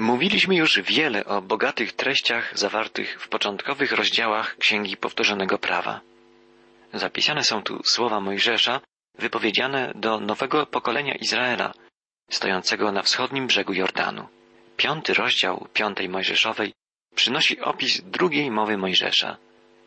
Mówiliśmy już wiele o bogatych treściach zawartych w początkowych rozdziałach Księgi Powtórzonego Prawa. Zapisane są tu słowa Mojżesza wypowiedziane do nowego pokolenia Izraela, stojącego na wschodnim brzegu Jordanu. Piąty rozdział piątej Mojżeszowej przynosi opis drugiej mowy Mojżesza.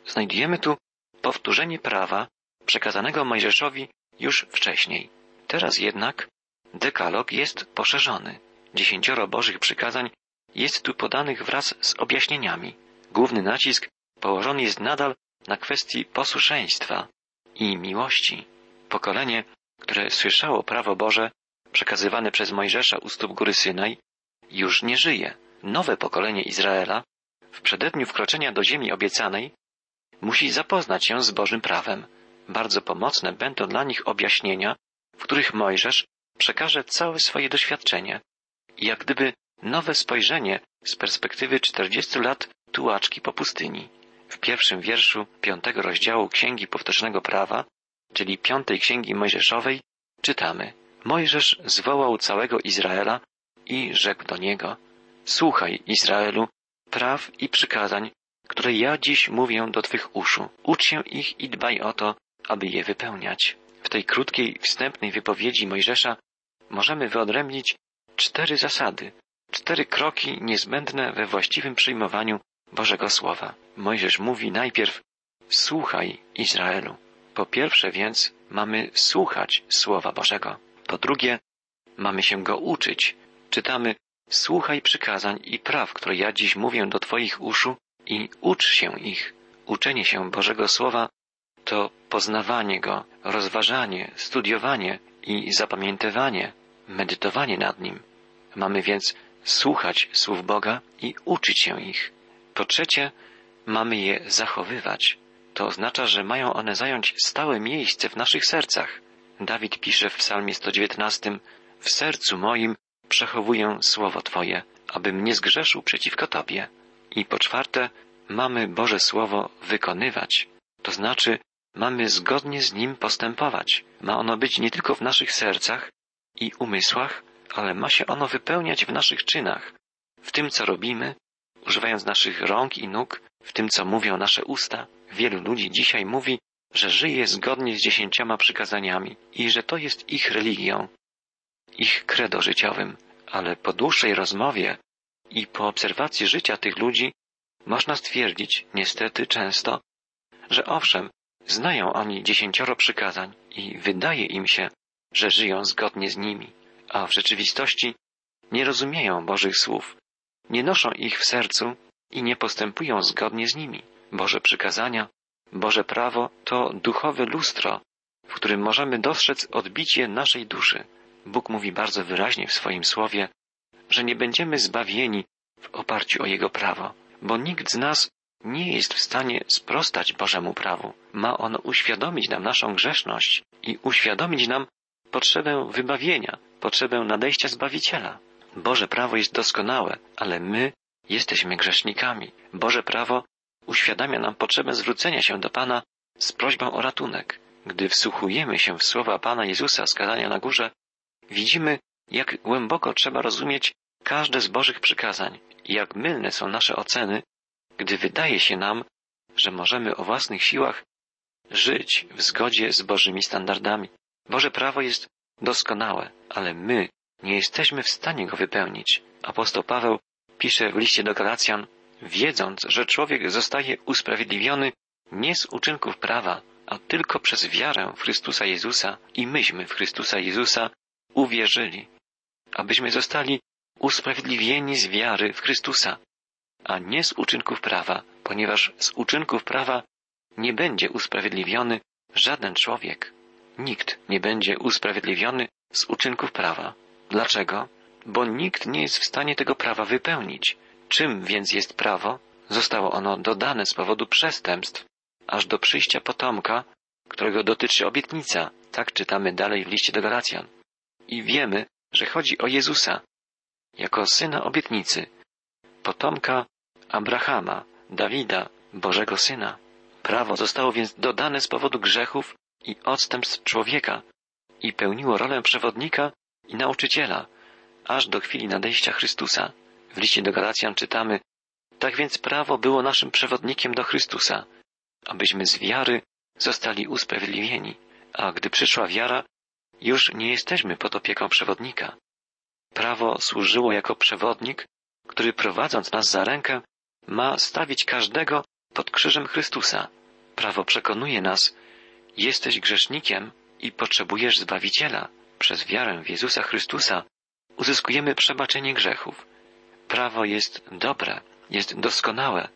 Znajdujemy tu powtórzenie prawa przekazanego Mojżeszowi już wcześniej. Teraz jednak dekalog jest poszerzony. Dziesięcioro Bożych przykazań jest tu podanych wraz z objaśnieniami. Główny nacisk położony jest nadal na kwestii posłuszeństwa i miłości. Pokolenie, które słyszało prawo Boże przekazywane przez Mojżesza u stóp góry Synaj, już nie żyje. Nowe pokolenie Izraela, w przededniu wkroczenia do ziemi obiecanej, musi zapoznać się z Bożym prawem. Bardzo pomocne będą dla nich objaśnienia, w których Mojżesz przekaże całe swoje doświadczenie jak gdyby nowe spojrzenie z perspektywy czterdziestu lat tułaczki po pustyni. W pierwszym wierszu piątego rozdziału Księgi Powtórzonego Prawa, czyli piątej Księgi Mojżeszowej, czytamy Mojżesz zwołał całego Izraela i rzekł do niego Słuchaj, Izraelu, praw i przykazań, które ja dziś mówię do Twych uszu. Ucz się ich i dbaj o to, aby je wypełniać. W tej krótkiej, wstępnej wypowiedzi Mojżesza możemy wyodrębnić cztery zasady, cztery kroki niezbędne we właściwym przyjmowaniu Bożego Słowa. Mojżesz mówi najpierw Słuchaj, Izraelu. Po pierwsze więc mamy słuchać Słowa Bożego. Po drugie, mamy się go uczyć. Czytamy Słuchaj przykazań i praw, które ja dziś mówię do Twoich uszu i ucz się ich. Uczenie się Bożego Słowa to poznawanie go, rozważanie, studiowanie i zapamiętywanie, medytowanie nad nim. Mamy więc słuchać słów Boga i uczyć się ich. Po trzecie, mamy je zachowywać. To oznacza, że mają one zająć stałe miejsce w naszych sercach. Dawid pisze w psalmie 119 W sercu moim przechowuję słowo Twoje, abym nie zgrzeszył przeciwko Tobie. I po czwarte, mamy Boże Słowo wykonywać. To znaczy, mamy zgodnie z nim postępować. Ma ono być nie tylko w naszych sercach i umysłach, ale ma się ono wypełniać w naszych czynach, w tym, co robimy, używając naszych rąk i nóg, w tym, co mówią nasze usta. Wielu ludzi dzisiaj mówi, że żyje zgodnie z dziesięcioma przykazaniami i że to jest ich religią, ich credo życiowym, ale po dłuższej rozmowie i po obserwacji życia tych ludzi można stwierdzić, niestety często, że owszem, znają oni dziesięcioro przykazań i wydaje im się, że żyją zgodnie z nimi, a w rzeczywistości nie rozumieją Bożych słów, nie noszą ich w sercu i nie postępują zgodnie z nimi. Boże przykazania, Boże prawo to duchowe lustro, w którym możemy dostrzec odbicie naszej duszy. Bóg mówi bardzo wyraźnie w swoim słowie, że nie będziemy zbawieni w oparciu o Jego prawo, bo nikt z nas nie jest w stanie sprostać Bożemu prawu. Ma ono uświadomić nam naszą grzeszność i uświadomić nam potrzebę wybawienia, potrzebę nadejścia Zbawiciela. Boże prawo jest doskonałe, ale my jesteśmy grzesznikami. Boże prawo uświadamia nam potrzebę zwrócenia się do Pana z prośbą o ratunek. Gdy wsłuchujemy się w słowa Pana Jezusa skazania na górze, widzimy, jak głęboko trzeba rozumieć każde z Bożych przykazań i jak mylne są nasze oceny, gdy wydaje się nam, że możemy o własnych siłach żyć w zgodzie z Bożymi standardami. Boże prawo jest doskonałe, ale my nie jesteśmy w stanie go wypełnić. Apostoł Paweł pisze w liście do Galacjan, wiedząc, że człowiek zostaje usprawiedliwiony nie z uczynków prawa, a tylko przez wiarę w Chrystusa Jezusa i myśmy w Chrystusa Jezusa uwierzyli, abyśmy zostali usprawiedliwieni z wiary w Chrystusa, a nie z uczynków prawa, ponieważ z uczynków prawa nie będzie usprawiedliwiony żaden człowiek. Nikt nie będzie usprawiedliwiony z uczynków prawa. Dlaczego? Bo nikt nie jest w stanie tego prawa wypełnić. Czym więc jest prawo? Zostało ono dodane z powodu przestępstw, aż do przyjścia potomka, którego dotyczy obietnica. Tak czytamy dalej w liście do Galacjan. I wiemy, że chodzi o Jezusa, jako syna obietnicy, potomka Abrahama, Dawida, Bożego Syna. Prawo zostało więc dodane z powodu grzechów i odstępstw człowieka i pełniło rolę przewodnika i nauczyciela, aż do chwili nadejścia Chrystusa. W liście do Galacjan czytamy, tak więc prawo było naszym przewodnikiem do Chrystusa, abyśmy z wiary zostali usprawiedliwieni, a gdy przyszła wiara, już nie jesteśmy pod opieką przewodnika. Prawo służyło jako przewodnik, który prowadząc nas za rękę, ma stawić każdego pod krzyżem Chrystusa. Prawo przekonuje nas, jesteś grzesznikiem i potrzebujesz Zbawiciela. Przez wiarę w Jezusa Chrystusa uzyskujemy przebaczenie grzechów. Prawo jest dobre, jest doskonałe,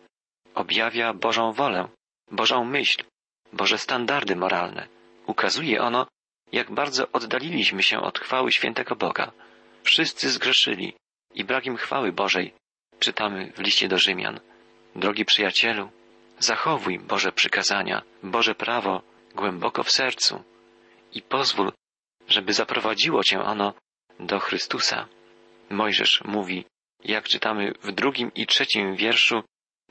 objawia Bożą wolę, Bożą myśl, Boże standardy moralne. Ukazuje ono, jak bardzo oddaliliśmy się od chwały świętego Boga. Wszyscy zgrzeszyli i brak im chwały Bożej, czytamy w liście do Rzymian. Drogi przyjacielu, zachowuj Boże przykazania, Boże prawo głęboko w sercu i pozwól, żeby zaprowadziło cię ono do Chrystusa. Mojżesz mówi, jak czytamy w drugim i trzecim wierszu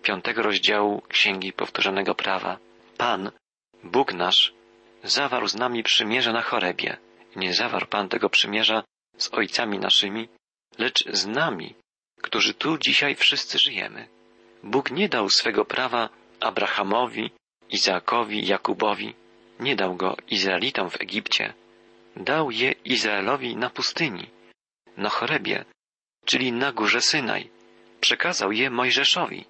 piątego rozdziału Księgi Powtórzonego Prawa. Pan, Bóg nasz, zawarł z nami przymierze na chorebie. Nie zawarł Pan tego przymierza z ojcami naszymi, lecz z nami, którzy tu dzisiaj wszyscy żyjemy. Bóg nie dał swego prawa Abrahamowi, Izaakowi, Jakubowi, nie dał go Izraelitom w Egipcie, dał je Izraelowi na pustyni, na chorebie, czyli na górze Synaj. Przekazał je Mojżeszowi.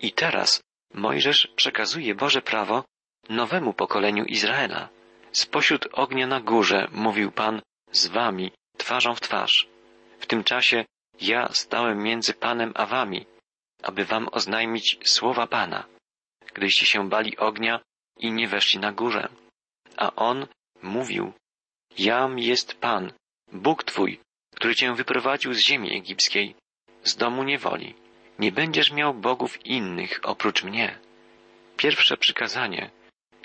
I teraz Mojżesz przekazuje Boże prawo nowemu pokoleniu Izraela. Spośród ognia na górze mówił Pan z wami, twarzą w twarz. W tym czasie ja stałem między Panem a wami, aby wam oznajmić słowa Pana, gdyście się bali ognia i nie weszli na górę. A On mówił, Jam jest Pan, Bóg Twój, który Cię wyprowadził z ziemi egipskiej, z domu niewoli. Nie będziesz miał bogów innych oprócz mnie. Pierwsze przykazanie,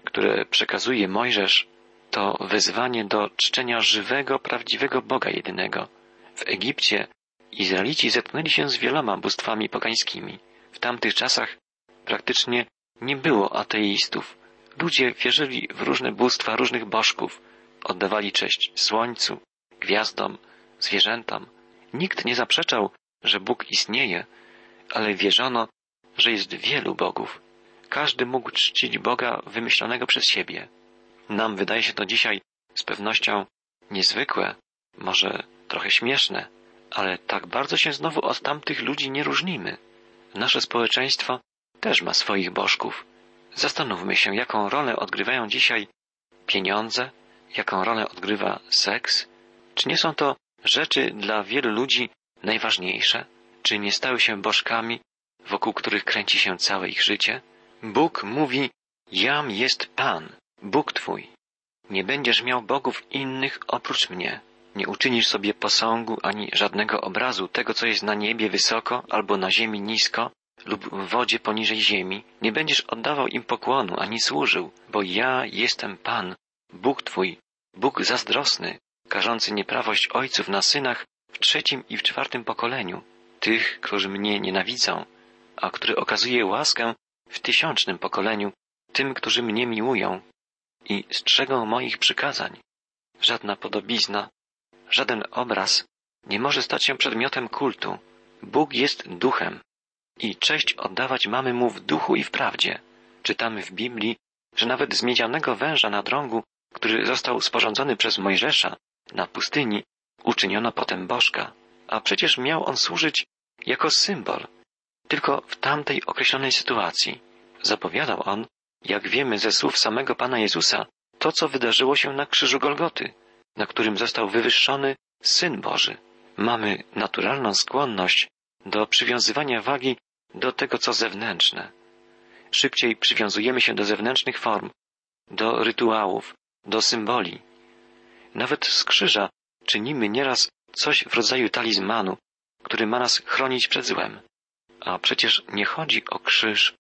które przekazuje Mojżesz, to wezwanie do czczenia żywego, prawdziwego Boga jedynego. W Egipcie Izraelici zetknęli się z wieloma bóstwami pogańskimi. W tamtych czasach praktycznie nie było ateistów. Ludzie wierzyli w różne bóstwa różnych bożków, oddawali cześć słońcu, gwiazdom, zwierzętom. Nikt nie zaprzeczał, że Bóg istnieje, ale wierzono, że jest wielu bogów. Każdy mógł czcić Boga wymyślonego przez siebie. Nam wydaje się to dzisiaj z pewnością niezwykłe, może trochę śmieszne, ale tak bardzo się znowu od tamtych ludzi nie różnimy. Nasze społeczeństwo też ma swoich bożków. Zastanówmy się, jaką rolę odgrywają dzisiaj pieniądze, jaką rolę odgrywa seks. Czy nie są to rzeczy dla wielu ludzi najważniejsze? Czy nie stały się bożkami, wokół których kręci się całe ich życie? Bóg mówi, jam jest Pan, Bóg Twój. Nie będziesz miał bogów innych oprócz mnie. Nie uczynisz sobie posągu ani żadnego obrazu tego, co jest na niebie wysoko albo na ziemi nisko lub wodzie poniżej ziemi. Nie będziesz oddawał im pokłonu ani służył, bo ja jestem Pan, Bóg Twój, Bóg zazdrosny, karzący nieprawość ojców na synach w trzecim i w czwartym pokoleniu, tych, którzy mnie nienawidzą, a który okazuje łaskę w tysiącznym pokoleniu tym, którzy mnie miłują i strzegą moich przykazań. Żadna podobizna, żaden obraz nie może stać się przedmiotem kultu. Bóg jest duchem i cześć oddawać mamy mu w duchu i w prawdzie. Czytamy w Biblii, że nawet z miedzianego węża na drągu, który został sporządzony przez Mojżesza na pustyni, uczyniono potem bożka. A przecież miał on służyć jako symbol, tylko w tamtej określonej sytuacji. Zapowiadał on, jak wiemy ze słów samego Pana Jezusa, to, co wydarzyło się na krzyżu Golgoty na którym został wywyższony Syn Boży. Mamy naturalną skłonność do przywiązywania wagi do tego, co zewnętrzne. Szybciej przywiązujemy się do zewnętrznych form, do rytuałów, do symboli. Nawet z krzyża czynimy nieraz coś w rodzaju talizmanu, który ma nas chronić przed złem. A przecież nie chodzi o krzyż,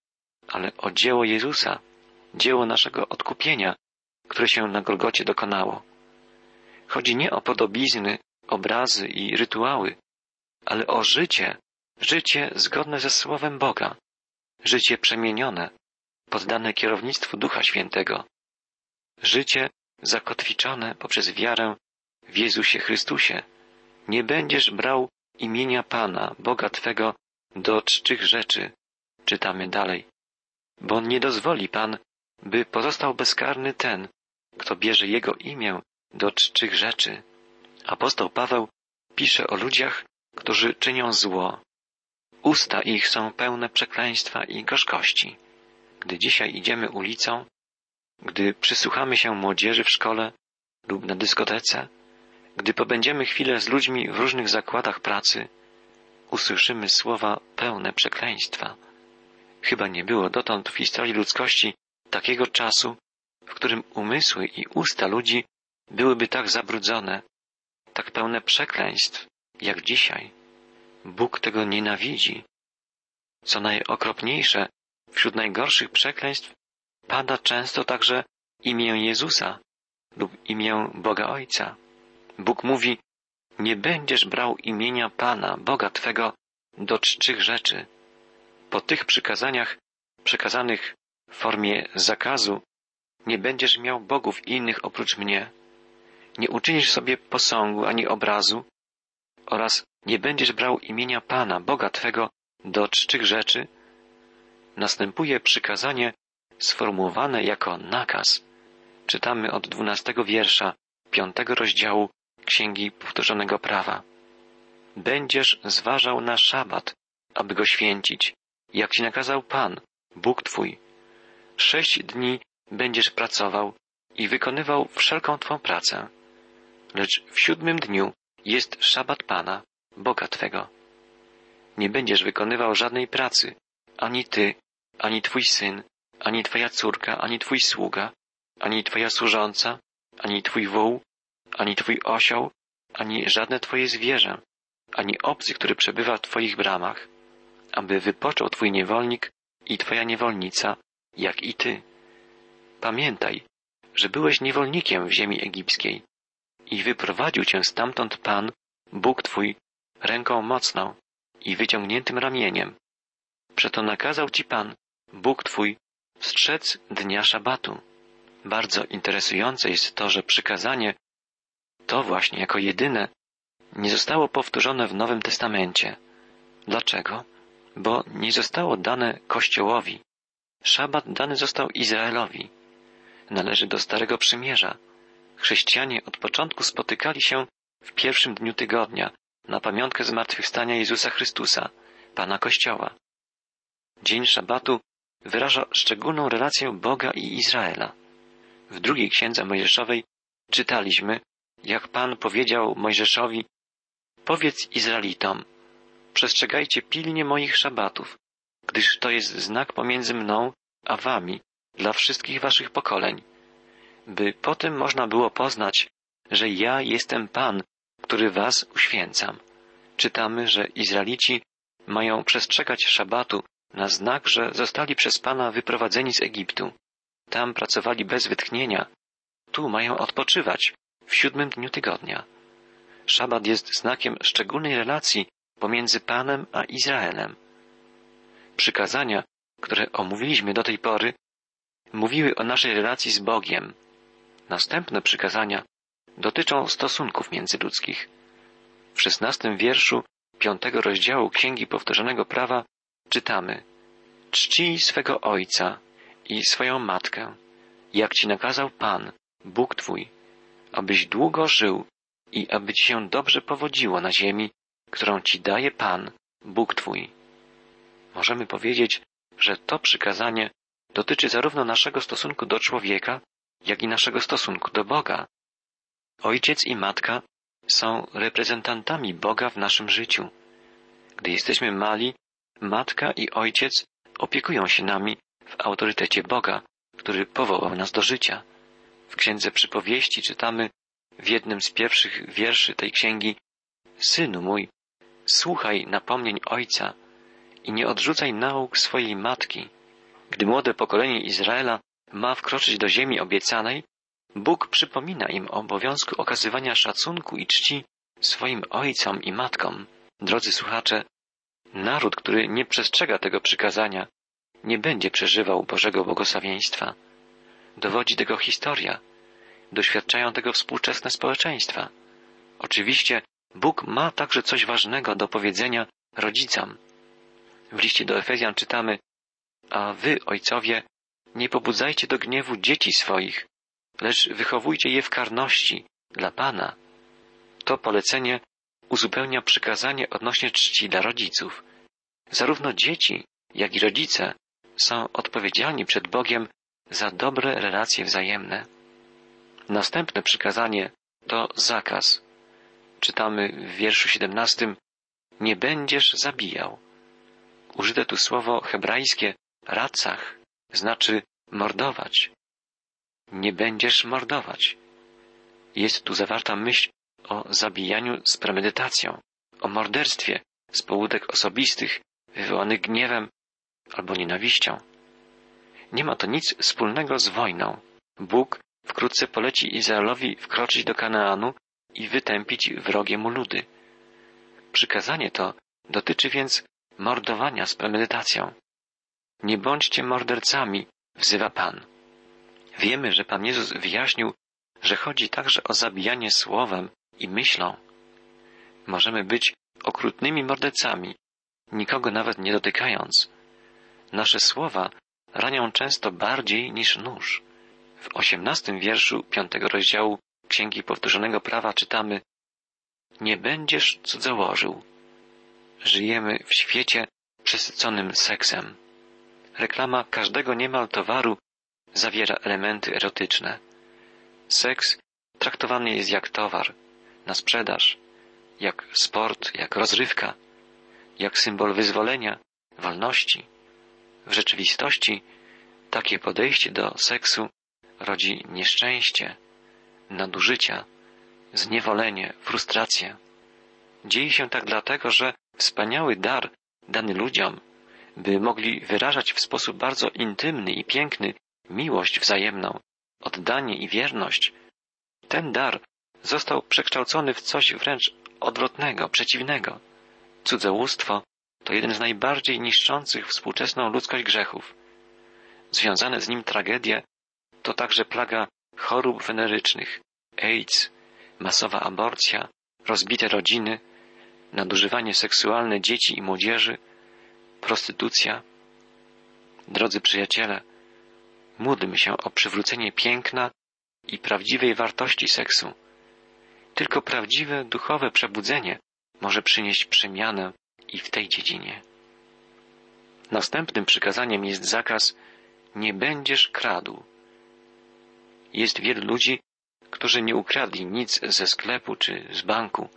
ale o dzieło Jezusa, dzieło naszego odkupienia, które się na Golgocie dokonało. Chodzi nie o podobizny, obrazy i rytuały, ale o życie, życie zgodne ze Słowem Boga, życie przemienione, poddane kierownictwu Ducha Świętego, życie zakotwiczone poprzez wiarę w Jezusie Chrystusie. Nie będziesz brał imienia Pana, Boga Twego, do czczych rzeczy. Czytamy dalej. Bo nie dozwoli Pan, by pozostał bezkarny ten, kto bierze Jego imię do czczych rzeczy. Apostoł Paweł pisze o ludziach, którzy czynią zło. Usta ich są pełne przekleństwa i gorzkości. Gdy dzisiaj idziemy ulicą, gdy przysłuchamy się młodzieży w szkole lub na dyskotece, gdy pobędziemy chwilę z ludźmi w różnych zakładach pracy, usłyszymy słowa pełne przekleństwa. Chyba nie było dotąd w historii ludzkości takiego czasu, w którym umysły i usta ludzi byłyby tak zabrudzone, tak pełne przekleństw, jak dzisiaj. Bóg tego nienawidzi. Co najokropniejsze, wśród najgorszych przekleństw pada często także imię Jezusa lub imię Boga Ojca. Bóg mówi, nie będziesz brał imienia Pana, Boga Twego, do czczych rzeczy. Po tych przykazaniach, przekazanych w formie zakazu, nie będziesz miał bogów innych oprócz mnie. Nie uczynisz sobie posągu ani obrazu oraz nie będziesz brał imienia Pana, Boga Twego, do czczych rzeczy. Następuje przykazanie sformułowane jako nakaz. Czytamy od dwunastego wiersza piątego rozdziału Księgi Powtórzonego Prawa. Będziesz zważał na szabat, aby go święcić, jak ci nakazał Pan, Bóg Twój. Sześć dni będziesz pracował i wykonywał wszelką Twą pracę. Lecz w siódmym dniu jest szabat Pana, Boga Twego. Nie będziesz wykonywał żadnej pracy, ani Ty, ani Twój syn, ani Twoja córka, ani Twój sługa, ani Twoja służąca, ani Twój wół, ani Twój osioł, ani żadne Twoje zwierzę, ani obcy, który przebywa w Twoich bramach, aby wypoczął Twój niewolnik i Twoja niewolnica, jak i Ty. Pamiętaj, że byłeś niewolnikiem w ziemi egipskiej i wyprowadził Cię stamtąd Pan, Bóg Twój, ręką mocną i wyciągniętym ramieniem. Przeto nakazał Ci Pan, Bóg Twój, strzec dnia szabatu. Bardzo interesujące jest to, że przykazanie to właśnie jako jedyne nie zostało powtórzone w Nowym Testamencie. Dlaczego? Bo nie zostało dane Kościołowi. Szabat dany został Izraelowi. Należy do Starego Przymierza. Chrześcijanie od początku spotykali się w pierwszym dniu tygodnia na pamiątkę zmartwychwstania Jezusa Chrystusa, Pana Kościoła. Dzień Szabatu wyraża szczególną relację Boga i Izraela. W drugiej księdze Mojżeszowej czytaliśmy, jak Pan powiedział Mojżeszowi, powiedz Izraelitom, przestrzegajcie pilnie moich szabatów, gdyż to jest znak pomiędzy mną a wami dla wszystkich waszych pokoleń, by potem można było poznać, że ja jestem Pan, który was uświęcam. Czytamy, że Izraelici mają przestrzegać szabatu na znak, że zostali przez Pana wyprowadzeni z Egiptu. Tam pracowali bez wytchnienia. Tu mają odpoczywać w siódmym dniu tygodnia. Szabat jest znakiem szczególnej relacji pomiędzy Panem a Izraelem. Przykazania, które omówiliśmy do tej pory, mówiły o naszej relacji z Bogiem. Następne przykazania dotyczą stosunków międzyludzkich. W szesnastym wierszu piątego rozdziału Księgi Powtórzonego Prawa czytamy Czcij swego ojca i swoją matkę, jak ci nakazał Pan, Bóg Twój, abyś długo żył i aby ci się dobrze powodziło na ziemi, którą ci daje Pan, Bóg Twój. Możemy powiedzieć, że to przykazanie dotyczy zarówno naszego stosunku do człowieka, jak i naszego stosunku do Boga. Ojciec i matka są reprezentantami Boga w naszym życiu. Gdy jesteśmy mali, matka i ojciec opiekują się nami w autorytecie Boga, który powołał nas do życia. W Księdze Przypowieści czytamy w jednym z pierwszych wierszy tej księgi Synu mój, słuchaj napomnień ojca i nie odrzucaj nauk swojej matki. Gdy młode pokolenie Izraela ma wkroczyć do ziemi obiecanej, Bóg przypomina im o obowiązku okazywania szacunku i czci swoim ojcom i matkom. Drodzy słuchacze, naród, który nie przestrzega tego przykazania, nie będzie przeżywał Bożego błogosławieństwa. Dowodzi tego historia. Doświadczają tego współczesne społeczeństwa. Oczywiście Bóg ma także coś ważnego do powiedzenia rodzicom. W liście do Efezjan czytamy, a wy, ojcowie, nie pobudzajcie do gniewu dzieci swoich, lecz wychowujcie je w karności dla Pana. To polecenie uzupełnia przykazanie odnośnie czci dla rodziców. Zarówno dzieci, jak i rodzice są odpowiedzialni przed Bogiem za dobre relacje wzajemne. Następne przykazanie to zakaz. Czytamy w wierszu 17: Nie będziesz zabijał. Użyte tu słowo hebrajskie racach, znaczy mordować. Nie będziesz mordować. Jest tu zawarta myśl o zabijaniu z premedytacją, o morderstwie z pobudek osobistych, wywołanych gniewem albo nienawiścią. Nie ma to nic wspólnego z wojną. Bóg wkrótce poleci Izraelowi wkroczyć do Kanaanu i wytępić wrogie mu ludy. Przykazanie to dotyczy więc mordowania z premedytacją. Nie bądźcie mordercami, wzywa Pan. Wiemy, że Pan Jezus wyjaśnił, że chodzi także o zabijanie słowem i myślą. Możemy być okrutnymi mordercami, nikogo nawet nie dotykając. Nasze słowa ranią często bardziej niż nóż. W osiemnastym wierszu piątego rozdziału Księgi Powtórzonego Prawa czytamy Nie będziesz cudzołożył. Żyjemy w świecie przesyconym seksem. Reklama każdego niemal towaru zawiera elementy erotyczne. Seks traktowany jest jak towar, na sprzedaż, jak sport, jak rozrywka, jak symbol wyzwolenia, wolności. W rzeczywistości takie podejście do seksu rodzi nieszczęście, nadużycia, zniewolenie, frustrację. Dzieje się tak dlatego, że wspaniały dar dany ludziom, by mogli wyrażać w sposób bardzo intymny i piękny miłość wzajemną, oddanie i wierność, ten dar został przekształcony w coś wręcz odwrotnego, przeciwnego. Cudzołóstwo to jeden z najbardziej niszczących współczesną ludzkość grzechów. Związane z nim tragedie to także plaga chorób wenerycznych, AIDS, masowa aborcja, rozbite rodziny, nadużywanie seksualne dzieci i młodzieży, prostytucja. Drodzy przyjaciele, módlmy się o przywrócenie piękna i prawdziwej wartości seksu. Tylko prawdziwe duchowe przebudzenie może przynieść przemianę i w tej dziedzinie. Następnym przykazaniem jest zakaz nie będziesz kradł. Jest wielu ludzi, którzy nie ukradli nic ze sklepu czy z banku,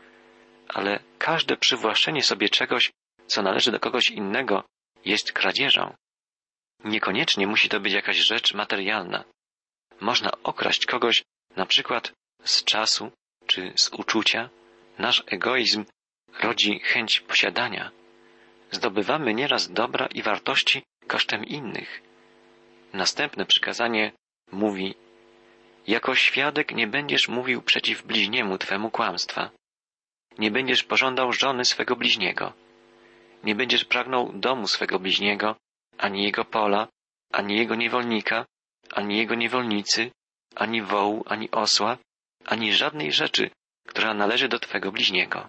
ale każde przywłaszczenie sobie czegoś, co należy do kogoś innego, jest kradzieżą. Niekoniecznie musi to być jakaś rzecz materialna. Można okraść kogoś na przykład z czasu czy z uczucia. Nasz egoizm rodzi chęć posiadania. Zdobywamy nieraz dobra i wartości kosztem innych. Następne przykazanie mówi jako świadek nie będziesz mówił przeciw bliźniemu twemu kłamstwa. Nie będziesz pożądał żony swego bliźniego. Nie będziesz pragnął domu swego bliźniego, ani jego pola, ani jego niewolnika, ani jego niewolnicy, ani wołu, ani osła, ani żadnej rzeczy, która należy do twego bliźniego.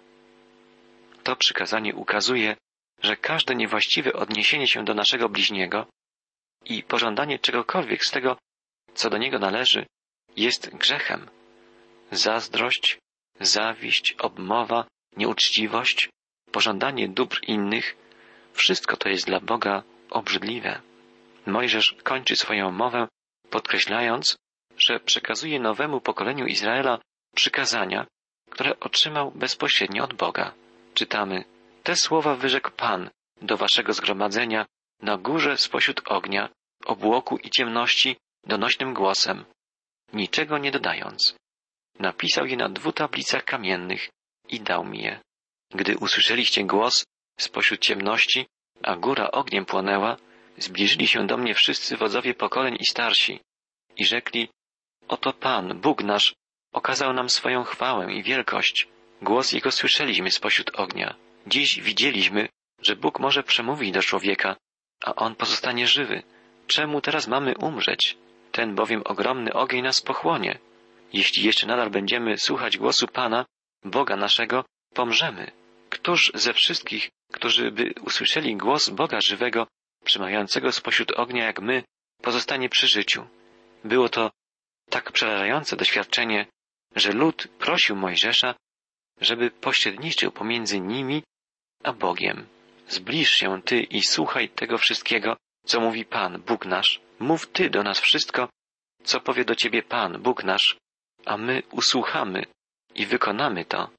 To przykazanie ukazuje, że każde niewłaściwe odniesienie się do naszego bliźniego i pożądanie czegokolwiek z tego, co do niego należy, jest grzechem. Zazdrość, zawiść, obmowa, nieuczciwość, pożądanie dóbr innych, wszystko to jest dla Boga obrzydliwe. Mojżesz kończy swoją mowę podkreślając, że przekazuje nowemu pokoleniu Izraela przykazania, które otrzymał bezpośrednio od Boga. Czytamy: Te słowa wyrzekł Pan do waszego zgromadzenia na górze spośród ognia, obłoku i ciemności donośnym głosem, niczego nie dodając. Napisał je na dwóch tablicach kamiennych i dał mi je. Gdy usłyszeliście głos spośród ciemności, a góra ogniem płonęła, zbliżyli się do mnie wszyscy wodzowie pokoleń i starsi i rzekli, oto Pan, Bóg nasz, okazał nam swoją chwałę i wielkość. Głos Jego słyszeliśmy spośród ognia. Dziś widzieliśmy, że Bóg może przemówić do człowieka, a on pozostanie żywy. Czemu teraz mamy umrzeć? Ten bowiem ogromny ogień nas pochłonie. Jeśli jeszcze nadal będziemy słuchać głosu Pana, Boga naszego, pomrzemy. Któż ze wszystkich, którzy by usłyszeli głos Boga żywego, przemawiającego spośród ognia jak my, pozostanie przy życiu? Było to tak przerażające doświadczenie, że lud prosił Mojżesza, żeby pośredniczył pomiędzy nimi a Bogiem. Zbliż się Ty i słuchaj tego wszystkiego, co mówi Pan, Bóg nasz. Mów Ty do nas wszystko, co powie do Ciebie Pan, Bóg nasz, a my usłuchamy i wykonamy to.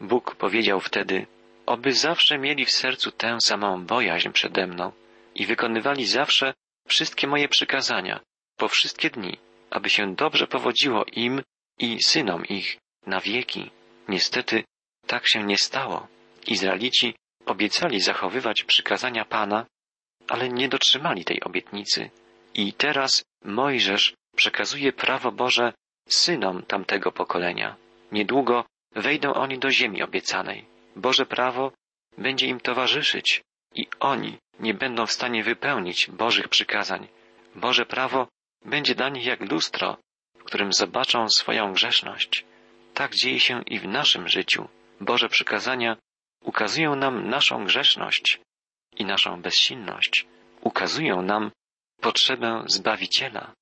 Bóg powiedział wtedy, oby zawsze mieli w sercu tę samą bojaźń przede mną i wykonywali zawsze wszystkie moje przykazania, po wszystkie dni, aby się dobrze powodziło im i synom ich na wieki. Niestety tak się nie stało. Izraelici obiecali zachowywać przykazania Pana, ale nie dotrzymali tej obietnicy. I teraz Mojżesz przekazuje prawo Boże synom tamtego pokolenia. Niedługo wejdą oni do ziemi obiecanej. Boże prawo będzie im towarzyszyć i oni nie będą w stanie wypełnić Bożych przykazań. Boże prawo będzie dla nich jak lustro, w którym zobaczą swoją grzeszność. Tak dzieje się i w naszym życiu. Boże przykazania ukazują nam naszą grzeszność i naszą bezsilność. Ukazują nam potrzebę Zbawiciela.